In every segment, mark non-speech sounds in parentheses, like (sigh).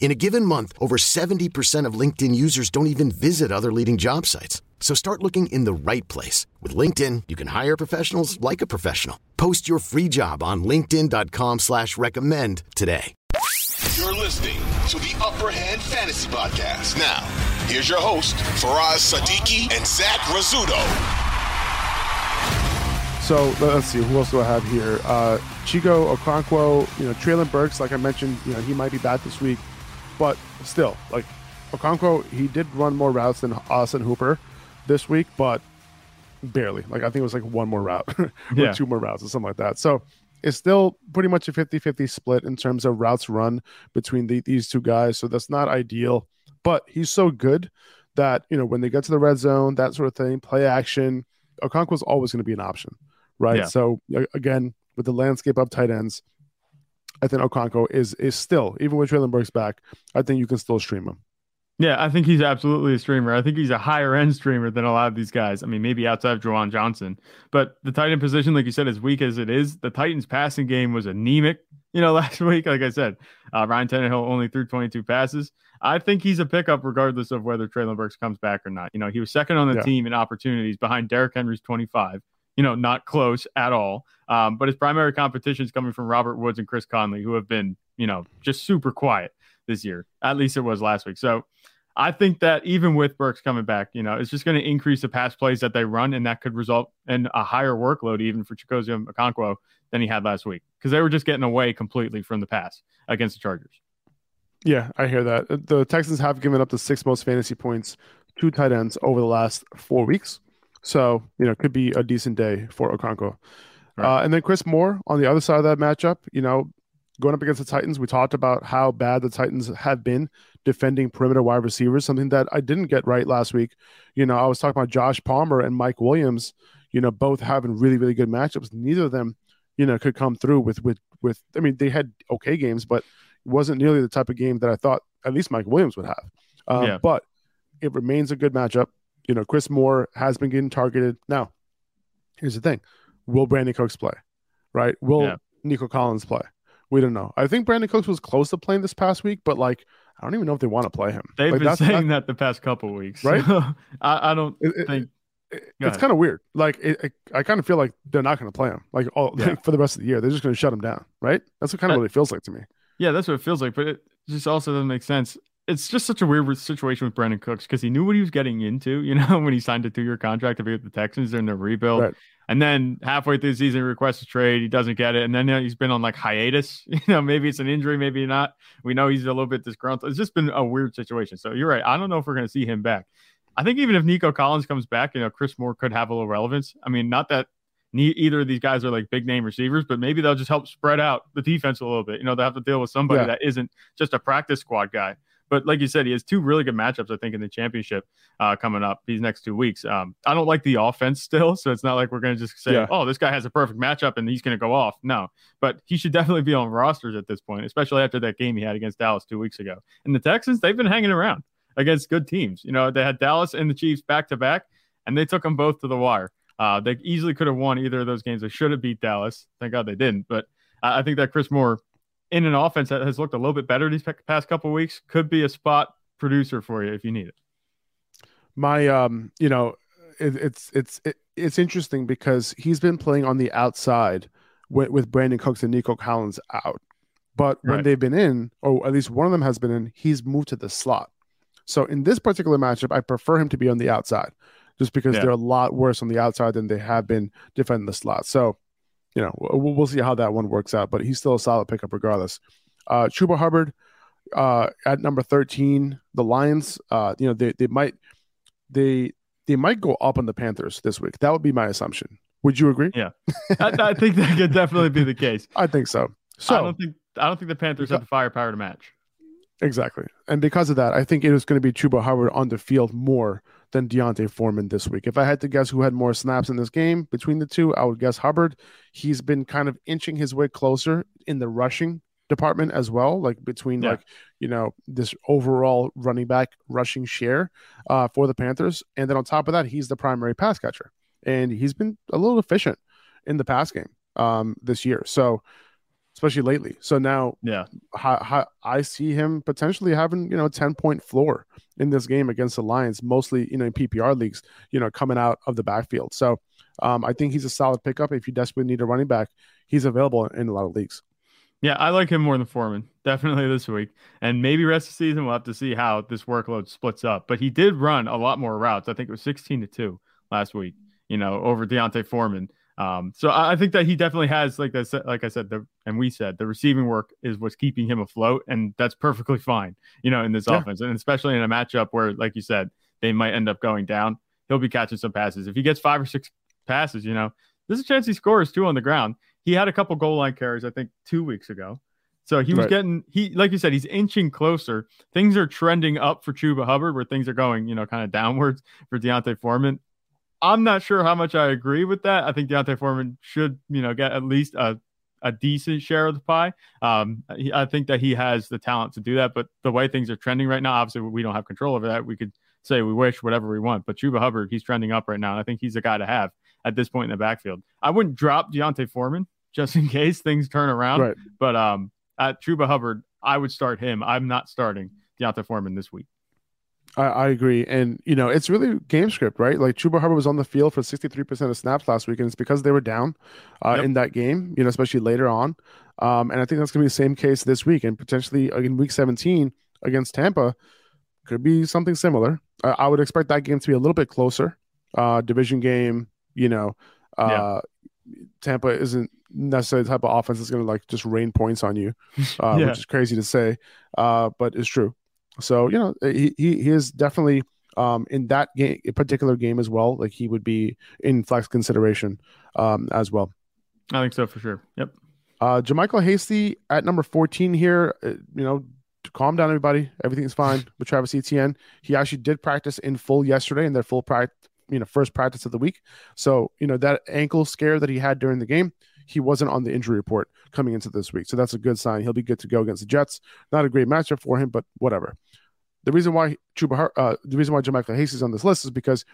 In a given month, over 70% of LinkedIn users don't even visit other leading job sites. So start looking in the right place. With LinkedIn, you can hire professionals like a professional. Post your free job on linkedin.com slash recommend today. You're listening to the Upper Hand Fantasy Podcast. Now, here's your host, Faraz Sadiki and Zach Rizzuto. So let's see, who else do I have here? Uh, Chig Okonkwo, you know, Treylon Burks, like I mentioned, you know, he might be back this week. But still, like Okonkwo, he did run more routes than Austin Hooper this week, but barely. Like I think it was like one more route (laughs) or Yeah. two more routes or something like that. So it's still pretty much a 50-50 split in terms of routes run between the, these two guys. So that's not ideal. But he's so good that, you know, when they get to the red zone, that sort of thing, play action, Okonkwo's always going to be an option. Right. Yeah. So again, with the landscape of tight ends, I think Okonkwo is is still, even with Treylon Burks back, I think you can still stream him. Yeah, I think he's absolutely a streamer. I think he's a higher end streamer than a lot of these guys. I mean, maybe outside of Juwan Johnson, but the tight end position, like you said, as weak as it is, the Titans' passing game was anemic. You know, (laughs) last week, like I said, uh, Ryan Tannehill only threw 22 passes. I think he's a pickup regardless of whether Treylon Burks comes back or not. You know, he was second on the Yeah. team in opportunities behind Derrick Henry's 25. You know, not close at all. Um, but his primary competition is coming from Robert Woods and Chris Conley, who have been, you know, just super quiet this year. At least it was last week. So I think that even with Burks coming back, you know, it's just going to increase the pass plays that they run, and that could result in a higher workload even for Chigoziem Okonkwo than he had last week because they were just getting away completely from the pass against the Chargers. Yeah, I hear that. The Texans have given up the six most fantasy points to tight ends over the last four weeks. So, you know, it could be a decent day for Okonkwo. Right. Uh, and then Chris Moore on the other side of that matchup, you know, going up against the Titans, we talked about how bad the Titans have been defending perimeter wide receivers, something that I didn't get right last week. You know, I was talking about Josh Palmer and Mike Williams, you know, both having really, really good matchups. Neither of them, you know, could come through with, with, with, I mean, they had okay games, but it wasn't nearly the type of game that I thought at least Mike Williams would have. Um, Yeah. But it remains a good matchup. You know, Chris Moore has been getting targeted. Now, here's the thing will Brandin Cooks play? Right? Will Yeah. Nico Collins play? We don't know. I think Brandin Cooks was close to playing this past week, but like, I don't even know if they want to play him. They've Like, been saying that the past couple weeks, Right? (laughs) I, I don't It- think. it- it's kind of weird. Like, it, I kind of feel like they're not going to play him like all Yeah. like, (laughs) for the rest of the year. They're just going to shut him down, right? That's what kind of what it feels like to me. Yeah, that's what it feels like, but it just also doesn't make sense. It's just such a weird situation with Brandin Cooks because he knew what he was getting into, (laughs) you know, when he signed a two year contract to be with the Texans during the rebuild. Right. And then halfway through the season, he requests a trade. He doesn't get it. And then he's been on like hiatus. (laughs) You know, maybe it's an injury, maybe not. We know he's a little bit disgruntled. It's just been a weird situation. So you're right. I don't know if we're going to see him back. I think even if Nico Collins comes back, you know, Chris Moore could have a little relevance. I mean, not that ne- either of these guys are like big name receivers, but maybe they'll just help spread out the defense a little bit. You know, they'll have to deal with somebody Yeah. that isn't just a practice squad guy. But like you said, he has two really good matchups, I think, in the championship uh, coming up these next two weeks. Um, I don't like the offense still, so it's not like we're going to just say, Yeah. oh, this guy has a perfect matchup and he's going to go off. No, but he should definitely be on rosters at this point, especially after that game he had against Dallas two weeks ago. And the Texans, they've been hanging around against good teams. You know, they had Dallas and the Chiefs back to back, and they took them both to the wire. Uh, they easily could have won either of those games. They should have beat Dallas. Thank God they didn't. But I I think that Chris Moore, in an offense that has looked a little bit better these past couple weeks, could be a spot producer for you if you need it. my um you know it, it's it's it, it's interesting because he's been playing on the outside with, with Brandin Cooks and Nico Collins out but when Right. they've been in or at least one of them has been in he's moved to the slot so in this particular matchup I prefer him to be on the outside just because Yeah. they're a lot worse on the outside than they have been defending the slot so you know, we'll, we'll see how that one works out. But he's still a solid pickup regardless. Uh, Chuba Hubbard uh, at number thirteen. The Lions, uh, you know, they they might they they might go up on the Panthers this week. That would be my assumption. Would you agree? Yeah, (laughs) I, I think that could definitely be the case. I think so. So I don't think I don't think the Panthers have the firepower to match. Exactly. And because of that, I think it is going to be Chuba Hubbard on the field more than D'Onta Foreman this week. If I had to guess who had more snaps in this game between the two, I would guess Hubbard. He's been kind of inching his way closer in the rushing department as well, like between Yeah. like, you know, this overall running back rushing share uh, for the Panthers. And then on top of that, he's the primary pass catcher. And he's been a little efficient in the pass game um, this year. So, especially lately. So now Yeah, how, how I see him potentially having you know a ten point floor in this game against the Lions, mostly you know in PPR leagues, you know coming out of the backfield. So um, I think he's a solid pickup if you desperately need a running back. He's available in a lot of leagues. yeah, I like him more than Foreman (laughs) definitely this week, and maybe rest of the season we'll have to see how this workload splits up. But he did run a lot more routes. I think it was sixteen to two last week. You know, over D'Onta Foreman. Um, so I I think that he definitely has, like I said, like I said, the and we said, the receiving work is what's keeping him afloat, and that's perfectly fine. You know, in this Yeah. offense, and especially in a matchup where, like you said, they might end up going down. He'll be catching some passes. If he gets five or six passes, you know, there's a chance he scores two on the ground. He had a couple goal line carries, I think, two weeks ago. So he was Right. getting he like you said, he's inching closer. Things are trending up for Chuba Hubbard, where things are going, you know, kind of downwards for D'Onta Foreman. I'm not sure how much I agree with that. I think D'Onta Foreman should, you know, get at least a, a decent share of the pie. Um, he, I think that he has the talent to do that. But the way things are trending right now, obviously we don't have control over that. We could say we wish whatever we want, but Chuba Hubbard, he's trending up right now. And I think he's a guy to have at this point in the backfield. I wouldn't drop D'Onta Foreman just in (laughs) case things turn around. Right. But um, at Chuba Hubbard, I would start him. I'm not starting D'Onta Foreman this week. I, I agree, and you know it's really game script, right? Like Chuba Hubbard was on the field for sixty three percent of snaps last week, and it's because they were down uh, Yep. in that game, you know, especially later on. Um, and I think that's going to be the same case this week, and potentially uh, in week seventeen against Tampa could be something similar. I, I would expect that game to be a little bit closer, uh, division game. You know, uh, Tampa isn't necessarily the type of offense that's going to like just rain points on you, uh, (laughs) Yeah. which is crazy to say, uh, but it's true. So you know, he he, he is definitely um, in that game, particular game as well. Like he would be in flex consideration um, as well. I think so for sure. Yep. Uh, JaMycal Hasty at number 14 here. Uh, you know, to calm down, everybody. Everything's fine (laughs) with Travis Etienne. He actually did practice in full yesterday in their full practice, you know, first practice of the week. So, you know, that ankle scare that he had during the game, he wasn't on the injury report coming into this week. So that's a good sign. He'll be good to go against the Jets. Not a great matchup for him, but whatever. The reason why Chuba, uh, the reason why JaMycal Hasty is on this list is because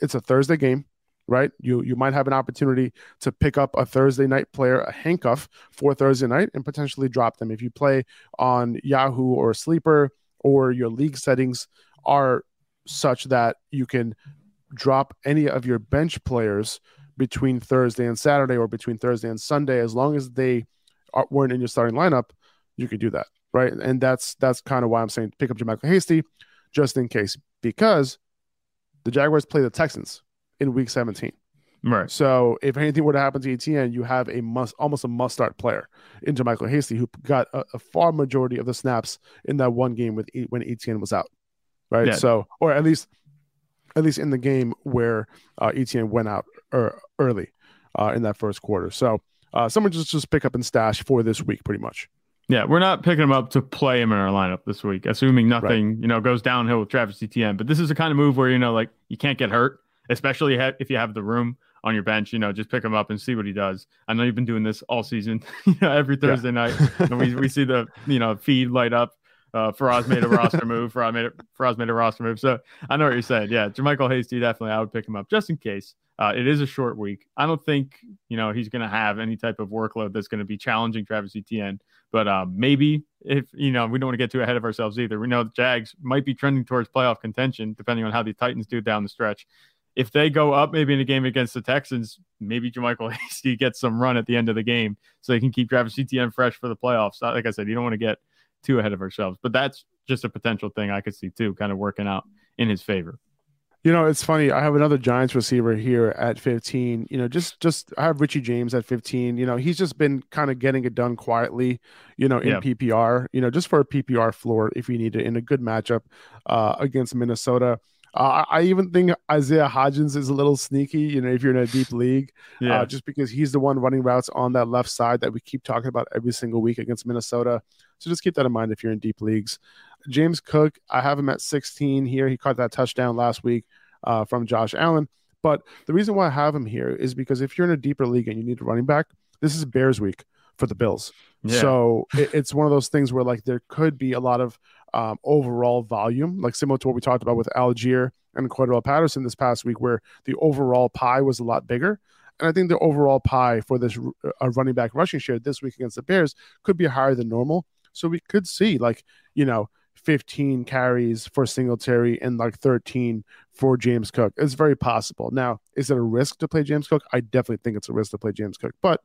it's a Thursday game, right? You you might have an opportunity to pick up a Thursday night player, a handcuff for Thursday night, and potentially drop them. If you play on Yahoo or Sleeper, or your league settings are such that you can drop any of your bench players between Thursday and Saturday, or between Thursday and Sunday, as long as they are, weren't in your starting lineup, you could do that, right? And that's that's kind of why I'm saying pick up JaMycal Hasty, just in case, because the Jaguars play the Texans in Week 17. Right. So if anything were to happen to Etienne, you have a must, almost a must start player in Michael Hasty, who got a, a far majority of the snaps in that one game with when Etienne was out, right? Yeah. So, or at least, at least in the game where uh, Etienne went out early uh, in that first quarter. So, uh, someone just just pick up and stash for this week, pretty much. Yeah, we're not picking him up to play him in our lineup this week, assuming nothing, you know, goes downhill with Travis Etienne. But this is the kind of move where you know, like, you can't get hurt, especially if you have the room on your bench. You know, just pick him up and see what he does. I know you've been doing this all season, (laughs) you know, every Thursday night, and we we see the you know feed light up. Uh, Faraz made a roster move. Faraz made a, Faraz made a roster move. So I know what you're saying. Yeah, JaMycal Hasty definitely. I would pick him up just in case. Uh, it is a short week. I don't think you know he's going to have any type of workload that's going to be challenging Travis Etienne. But um, maybe if you know we don't want to get too ahead of ourselves either. We know the Jags might be trending towards playoff contention depending on how the Titans do down the stretch. If they go up maybe in a game against the Texans, maybe JaMycal (laughs) Hasty gets some run at the end of the game so they can keep Travis Etienne fresh for the playoffs. Like I said, you don't want to get too ahead of ourselves, but that's just a potential thing I could see too, kind of working out in his favor. You know, it's funny. I have another Giants receiver here at 15. You know, just just I have Richie James at 15. You know, he's just been kind of getting it done quietly. You know, in Yeah. PPR. You know, just for a PPR floor if you need it in a good matchup uh, against Minnesota. Uh, I even think Isaiah Hodgins is a little sneaky. You know, if you're in a deep league, Yeah. uh, just because he's the one running routes on that left side that we keep talking about every single week against Minnesota. So just keep that in mind if you're in deep leagues. James Cook, I have him at 16 here. He caught that touchdown last week uh, from Josh Allen. But the reason why I have him here is because if you're in a deeper league and you need a running back, this is Bears week for the Bills. Yeah. So it, it's one of those things where like there could be a lot of um, overall volume, like similar to what we talked about with Allgeier and Cordarrelle Patterson this past week, where the overall pie was a lot bigger. And I think the overall pie for this uh, running back rushing share this week against the Bears could be higher than normal. So we could see like, you know, 15 carries for Singletary and like 13 for James Cook. It's very possible. Now, is it a risk to play James Cook? I definitely think it's a risk to play James Cook. But,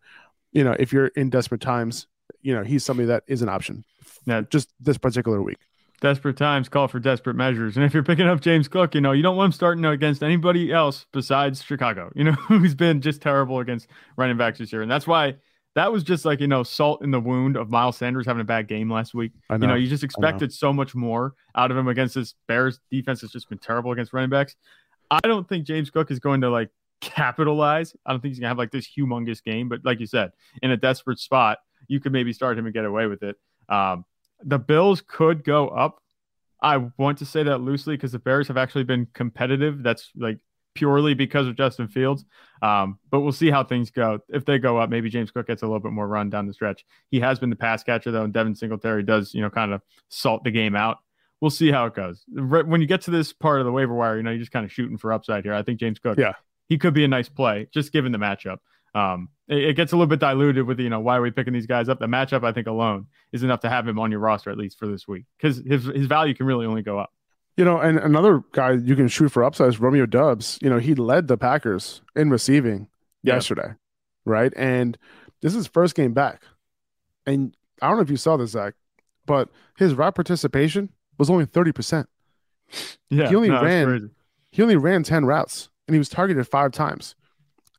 you know, if you're in desperate times, you know, he's somebody that is an option. Yeah. Just this particular week. desperate times call for desperate measures. And if you're picking up James Cook, you know, you don't want him starting against anybody else besides Chicago, you know, (laughs) who's been just terrible against running backs this year. And that's why that was just like, you know, salt in the wound of Miles Sanders having a bad game last week. I You know, you just expected so much more out of him against this Bears defense has just been terrible against running backs. I don't think James Cook is going to like capitalize. I don't think he's gonna have like this humongous game, but like you said, in a desperate spot, you could maybe start him and get away with it. Um, the Bills could go up. I want to say that loosely because the Bears have actually been competitive. That's like purely because of Justin Fields. Um, but we'll see how things go. If they go up, maybe James Cook gets a little bit more run down the stretch. He has been the pass catcher though, and Devin Singletary does, you know, kind of salt the game out. We'll see how it goes. When you get to this part of the waiver wire, you know, you're just kind of shooting for upside here. I think James Cook, Yeah. he could be a nice play just given the matchup. Um, it, it gets a little bit diluted with you know why are we picking these guys up? The matchup, I think, alone is enough to have him on your roster at least for this week because his his value can really only go up. You know, and another guy you can shoot for upside is Romeo Doubs. You know, he led the Packers in receiving Yeah. yesterday, right? And this is first game back. And I don't know if you saw this, Zach, but his route participation was only 30%. Yeah, He only no, ran- He only ran 10 routes and he was targeted five times.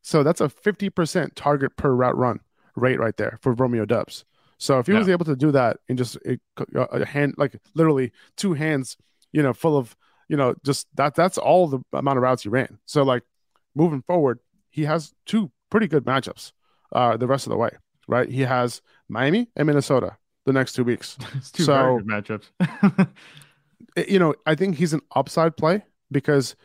So that's a 50% target per route run rate right there for Romeo Doubs. So if he Yeah. was able to do that in just eh, a, uh, a hand, like literally two hands, you know, full of, you know, just that, that's all the amount of routes he ran. So like moving forward, he has two pretty good matchups uh, the rest of the way, right? He has Miami and Minnesota the next two weeks. (laughs) It's two So- very good matchups. (laughs) Eh, you know, I think he's an upside play because,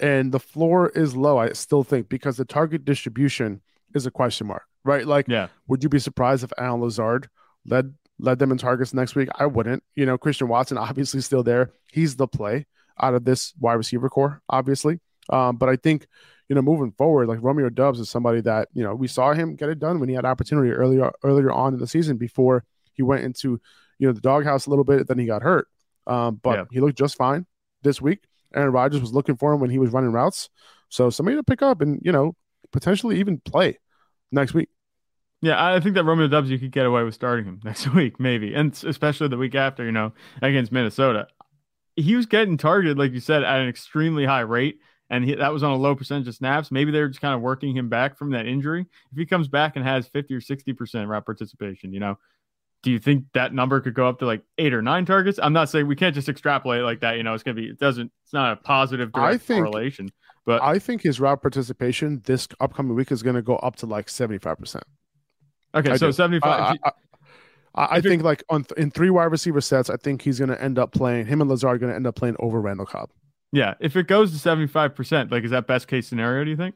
and the floor is low. I still think because the target distribution is a question mark, right? Like, yeah, would you be surprised if Allen Lazard led led them in targets next week? I wouldn't. You know, Christian Watson (laughs) obviously still there. He's the play out of this wide receiver core, obviously. Um, but I think, you know, moving forward, like Romeo Doubs is somebody that you know we saw him get it done when he had opportunity earlier earlier on in the season before he went into you know the doghouse a little bit. Then he got hurt, um, but Yeah. he looked just fine this week. Aaron Rodgers was looking for him when he was running routes, so somebody to pick up and you know potentially even play next week. Yeah. I think that Romeo Doubs you could get away with starting him (laughs) next week, maybe, and especially the week after, you know, against Minnesota. He was getting targeted, like you said, at an extremely high rate, and he, that was on a low percentage of snaps. Maybe they're just kind of working him back from that injury. If he comes back and has fifty or sixty percent route participation, you know, do you think that number could go up to like eight or nine targets? I'm not saying we can't just extrapolate like that. You know, it's gonna be it doesn't it's not a positive I think- correlation. But I think his route participation this upcoming week is going to go up to like seventy five percent. Okay, I so do. seventy five. I, I, I, think like on th- in three wide receiver sets, I think he's going to end up playing. Him and Lazard are going to end up playing over Randall Cobb. yeah, if it goes to seventy five percent, like is that best case scenario? Do you think?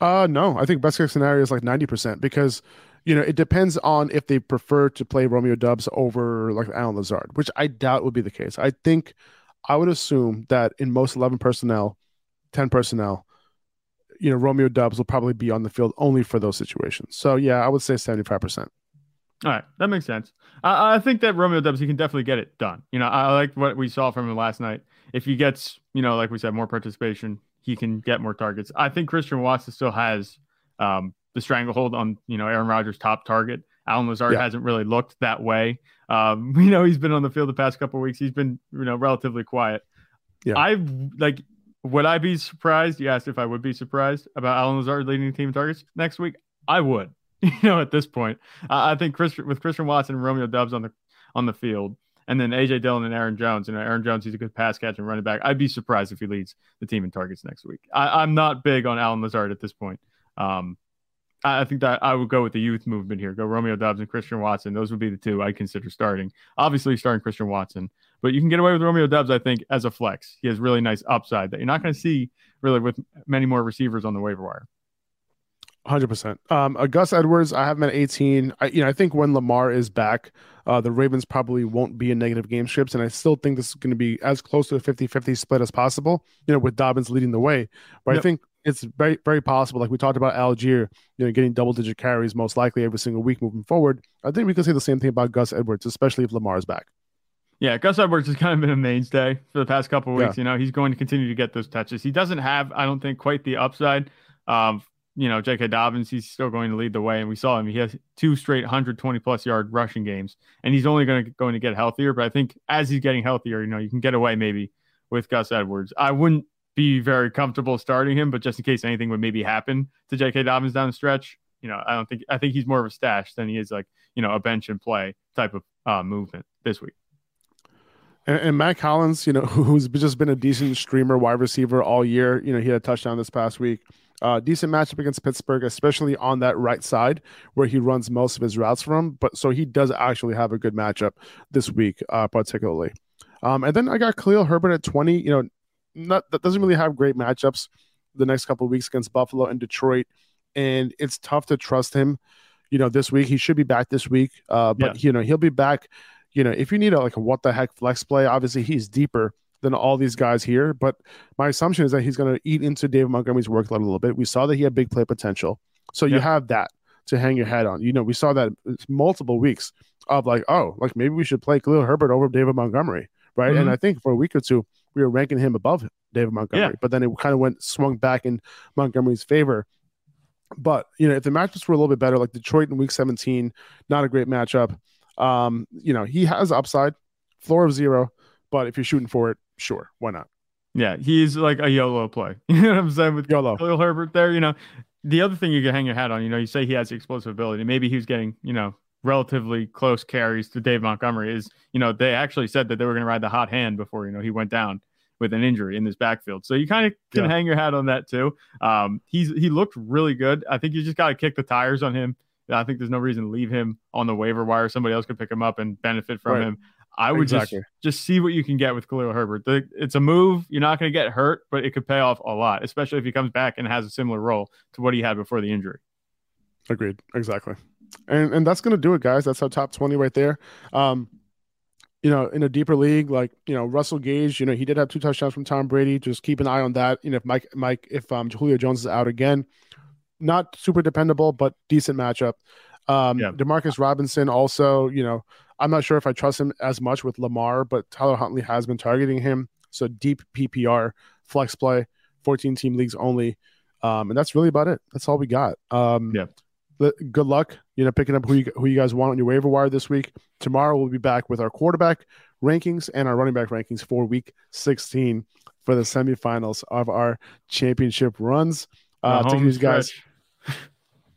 Uh no, I think best case scenario is like ninety percent because you know it depends on if they prefer to play Romeo Doubs over like Allen Lazard, which I doubt would be the case. I think I would assume that in most eleven personnel, ten personnel, you know Romeo Doubs will probably be on the field only for those situations. So yeah, I would say seventy five percent. All right, that makes sense. I, I think that Romeo Doubs he can definitely get it done. You know, I like what we saw from him last night. If he gets, you know, like we said, more participation, he can get more targets. I think Christian Watson still has um, the stranglehold on, you know, Aaron Rodgers' top target. Allen Lazard Yeah. hasn't really looked that way. Um, (laughs) you know, he's been on the field the past couple of weeks. He's been, you know, relatively quiet. Yeah. I like. Would I be surprised? You asked if I would be surprised about Allen Lazard leading team targets next week. I would. (laughs) You know, at this point, uh, I think Chris with Christian Watson and Romeo Doubs on the on the field, and then AJ Dillon and Aaron Jones. You know, Aaron Jones, he's a good pass catch and running back. I'd be surprised if he leads the team in targets next week. I, am not big on Allen Lazard at this point. Um, I, I think that I would go with the youth movement here. Go Romeo Doubs and Christian Watson. Those would be the two I consider starting. Obviously, starting Christian Watson, but you can get away with Romeo Doubs, I think, as a flex. He has really nice upside that you're not going to see really with many more receivers on the waiver wire. Hundred percent. Um, Gus Edwards, I have him at eighteen. I, you know, I think when Lamar is back, uh, the Ravens probably won't be in negative game scripts, and I still think this is going to be as close to a 50-50 split as possible. You know, with Dobbins leading the way, but yep. I think it's very, very possible. Like we talked about Allgeier, you know, getting double digit carries most likely every single week moving forward. I think we can say the same thing about Gus Edwards, especially if Lamar is back. Yeah, Gus Edwards has kind of been a mainstay for the past couple weeks. Yeah. You know, he's going to continue to get those touches. He doesn't have, I don't think, quite the upside um, you know, J.K. Dobbins, he's still going to lead the way. And we saw him. He has two straight 120 plus yard rushing games, and he's only going to going to get healthier. But I think as he's getting healthier, you know, you can get away maybe with Gus Edwards. I wouldn't be very comfortable starting him, but just in case anything would maybe happen to J.K. Dobbins down the stretch, you know, I don't think I think he's more of a stash than he is like you know a bench and play type of uh, movement this week. And, and Mack Hollins, you know, (laughs) who's just been a decent streamer wide receiver all year. You know, he had a touchdown this past week. Uh, decent matchup against Pittsburgh, especially on that right side where he runs most of his routes from. But so he does actually have a good matchup this week, uh, particularly. Um, and then I got Khalil Herbert at 20. You know, not that doesn't really have great matchups the next couple of weeks against Buffalo and Detroit. And it's tough to trust him. You know, this week he should be back this week. Uh, but yeah. you know, he'll be back. You know, if you need a like a what the heck flex play, obviously he's deeper than all these guys here. But my assumption is that he's going to eat into David Montgomery's workload a little bit. We saw that he had big play potential. So you have that to hang your head on. You know, we saw that multiple weeks of like, oh, like maybe we should play Khalil Herbert over David Montgomery, right? Mm-hmm. And I think for a week or two, we were ranking him above David Montgomery, yeah. but then it kind of went swung back in Montgomery's favor. But you know, if the matchups were a little bit better, like Detroit in Week 17, not a great matchup. Um, you know, he has upside, floor of zero, but if you're shooting for it, sure, why not? Yeah, he's like a YOLO play. (laughs) You know what I'm saying with YOLO. Khalil Herbert there. You know, the other thing you can hang your hat on, you know, you say he has explosive ability. Maybe he was getting, you know, relatively close carries to Dave Montgomery. Is you know they actually said that they were going to ride the hot hand before you know he went down with an injury in this backfield. So you kind of can yeah. hang your hat on that too. Um, he's he looked really good. I think you just got to kick the tires on him. I think there's no reason to leave him on the waiver wire. Somebody else could pick him up and benefit from right. him. I would exactly. just just see what you can get with Khalil Herbert. The, it's a move. You're not going to get hurt, but it could pay off a lot, especially if he comes back and has a similar role to what he had before the injury. Agreed. Exactly. And and that's going to do it, guys. That's our top 20 right there. Um, you know, in a deeper league, like you know, Russell Gage, you know, he did have two touchdowns from Tom Brady. Just keep an eye on that. You know, if Mike, Mike, if um, Julio Jones is out again, not super dependable, but decent matchup. Um, yeah. Demarcus Robinson also, you know, I'm not sure if I trust him as much with Lamar, but Tyler Huntley has been targeting him. So deep PPR, flex play, 14 team leagues only. Um, and that's really about it. That's all we got. Um, yeah. Good luck, you know, picking up who you, who you guys want on your waiver wire this week. Tomorrow we'll be back with our quarterback rankings and our running back rankings for week 16 for the semifinals of our championship runs. Uh, take these guys.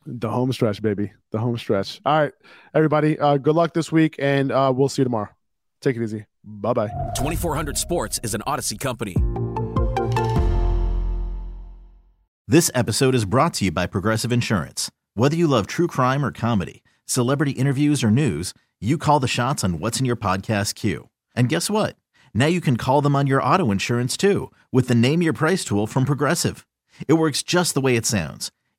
The home stretch, baby. The home stretch. All right, everybody. Uh, good luck this week, and uh, we'll see you tomorrow. Take it easy. Bye bye. 2400 Sports is an Odyssey company. This episode is brought to you by Progressive Insurance. Whether you love true crime or comedy, celebrity interviews or news, you call the shots on what's in your podcast queue. And guess what? Now you can call them on your auto insurance too with the Name Your Price tool from Progressive. It works just the way it sounds